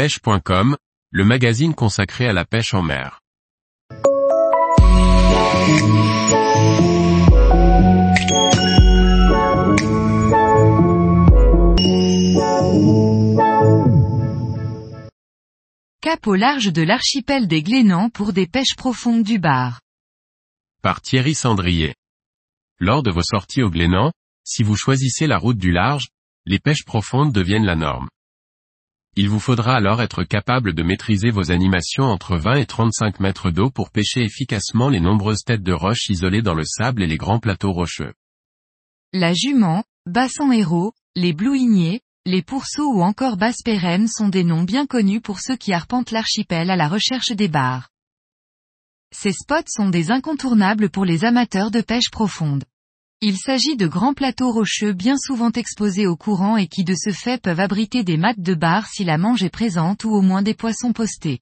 pêche.com, le magazine consacré à la pêche en mer. Cap au large de l'archipel des Glénans pour des pêches profondes du bar. Par Thierry Sandrier. Lors de vos sorties au Glénan, si vous choisissez la route du large, les pêches profondes deviennent la norme. Il vous faudra alors être capable de maîtriser vos animations entre 20 et 35 mètres d'eau pour pêcher efficacement les nombreuses têtes de roches isolées dans le sable et les grands plateaux rocheux. La jument, bassan héros, les blouiniers, les pourceaux ou encore basse pérenne sont des noms bien connus pour ceux qui arpentent l'archipel à la recherche des bars. Ces spots sont des incontournables pour les amateurs de pêche profonde. Il s'agit de grands plateaux rocheux bien souvent exposés au courant et qui de ce fait peuvent abriter des mattes de bar si la mange est présente ou au moins des poissons postés.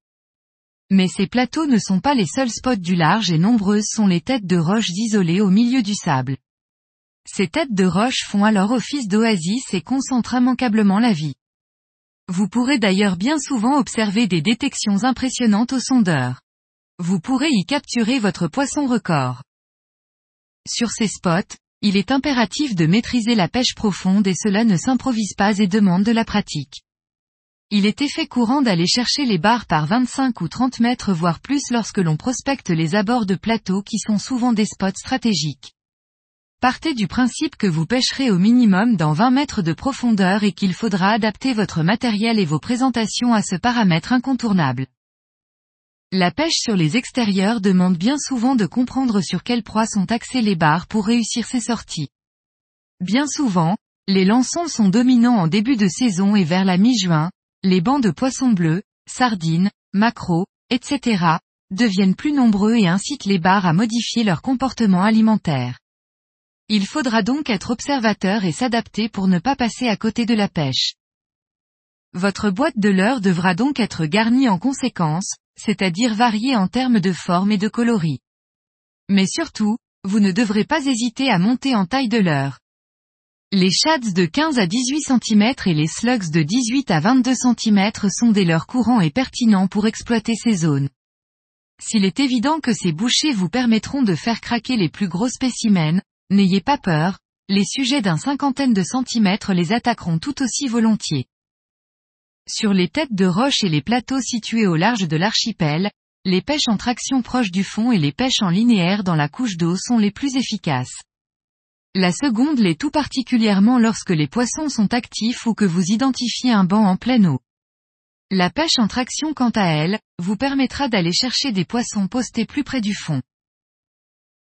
Mais ces plateaux ne sont pas les seuls spots du large et nombreuses sont les têtes de roches isolées au milieu du sable. Ces têtes de roche font alors office d'oasis et concentrent immanquablement la vie. Vous pourrez d'ailleurs bien souvent observer des détections impressionnantes au sondeur. Vous pourrez y capturer votre poisson record. Sur ces spots, il est impératif de maîtriser la pêche profonde et cela ne s'improvise pas et demande de la pratique. Il est effet courant d'aller chercher les barres par 25 ou 30 mètres voire plus lorsque l'on prospecte les abords de plateaux qui sont souvent des spots stratégiques. Partez du principe que vous pêcherez au minimum dans 20 mètres de profondeur et qu'il faudra adapter votre matériel et vos présentations à ce paramètre incontournable. La pêche sur les extérieurs demande bien souvent de comprendre sur quelle proie sont axés les barres pour réussir ses sorties. Bien souvent, les lançons sont dominants en début de saison et vers la mi-juin, les bancs de poissons bleus, sardines, maquereaux, etc., deviennent plus nombreux et incitent les barres à modifier leur comportement alimentaire. Il faudra donc être observateur et s'adapter pour ne pas passer à côté de la pêche. Votre boîte de leurre devra donc être garnie en conséquence, c'est-à-dire variée en termes de forme et de coloris. Mais surtout, vous ne devrez pas hésiter à monter en taille de leurre. Les shads de 15 à 18 cm et les slugs de 18 à 22 cm sont des leurres courants et pertinents pour exploiter ces zones. S'il est évident que ces bouchées vous permettront de faire craquer les plus gros spécimens, N'ayez pas peur, les sujets d'un cinquantaine de centimètres les attaqueront tout aussi volontiers. Sur les têtes de roche et les plateaux situés au large de l'archipel, les pêches en traction proche du fond et les pêches en linéaire dans la couche d'eau sont les plus efficaces. La seconde l'est tout particulièrement lorsque les poissons sont actifs ou que vous identifiez un banc en pleine eau. La pêche en traction quant à elle, vous permettra d'aller chercher des poissons postés plus près du fond.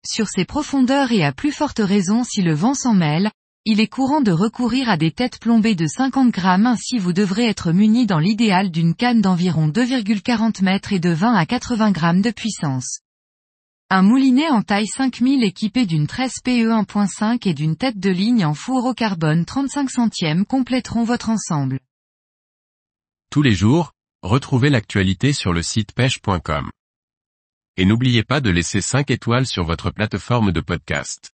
Sur ces profondeurs et à plus forte raison si le vent s'en mêle, il est courant de recourir à des têtes plombées de 50 grammes ainsi vous devrez être muni dans l'idéal d'une canne d'environ 2,40 mètres et de 20 à 80 grammes de puissance. Un moulinet en taille 5000 équipé d'une tresse PE 1.5 et d'une tête de ligne en four au carbone 35 centièmes compléteront votre ensemble. Tous les jours, retrouvez l'actualité sur le site pêche.com et n'oubliez pas de laisser 5 étoiles sur votre plateforme de podcast.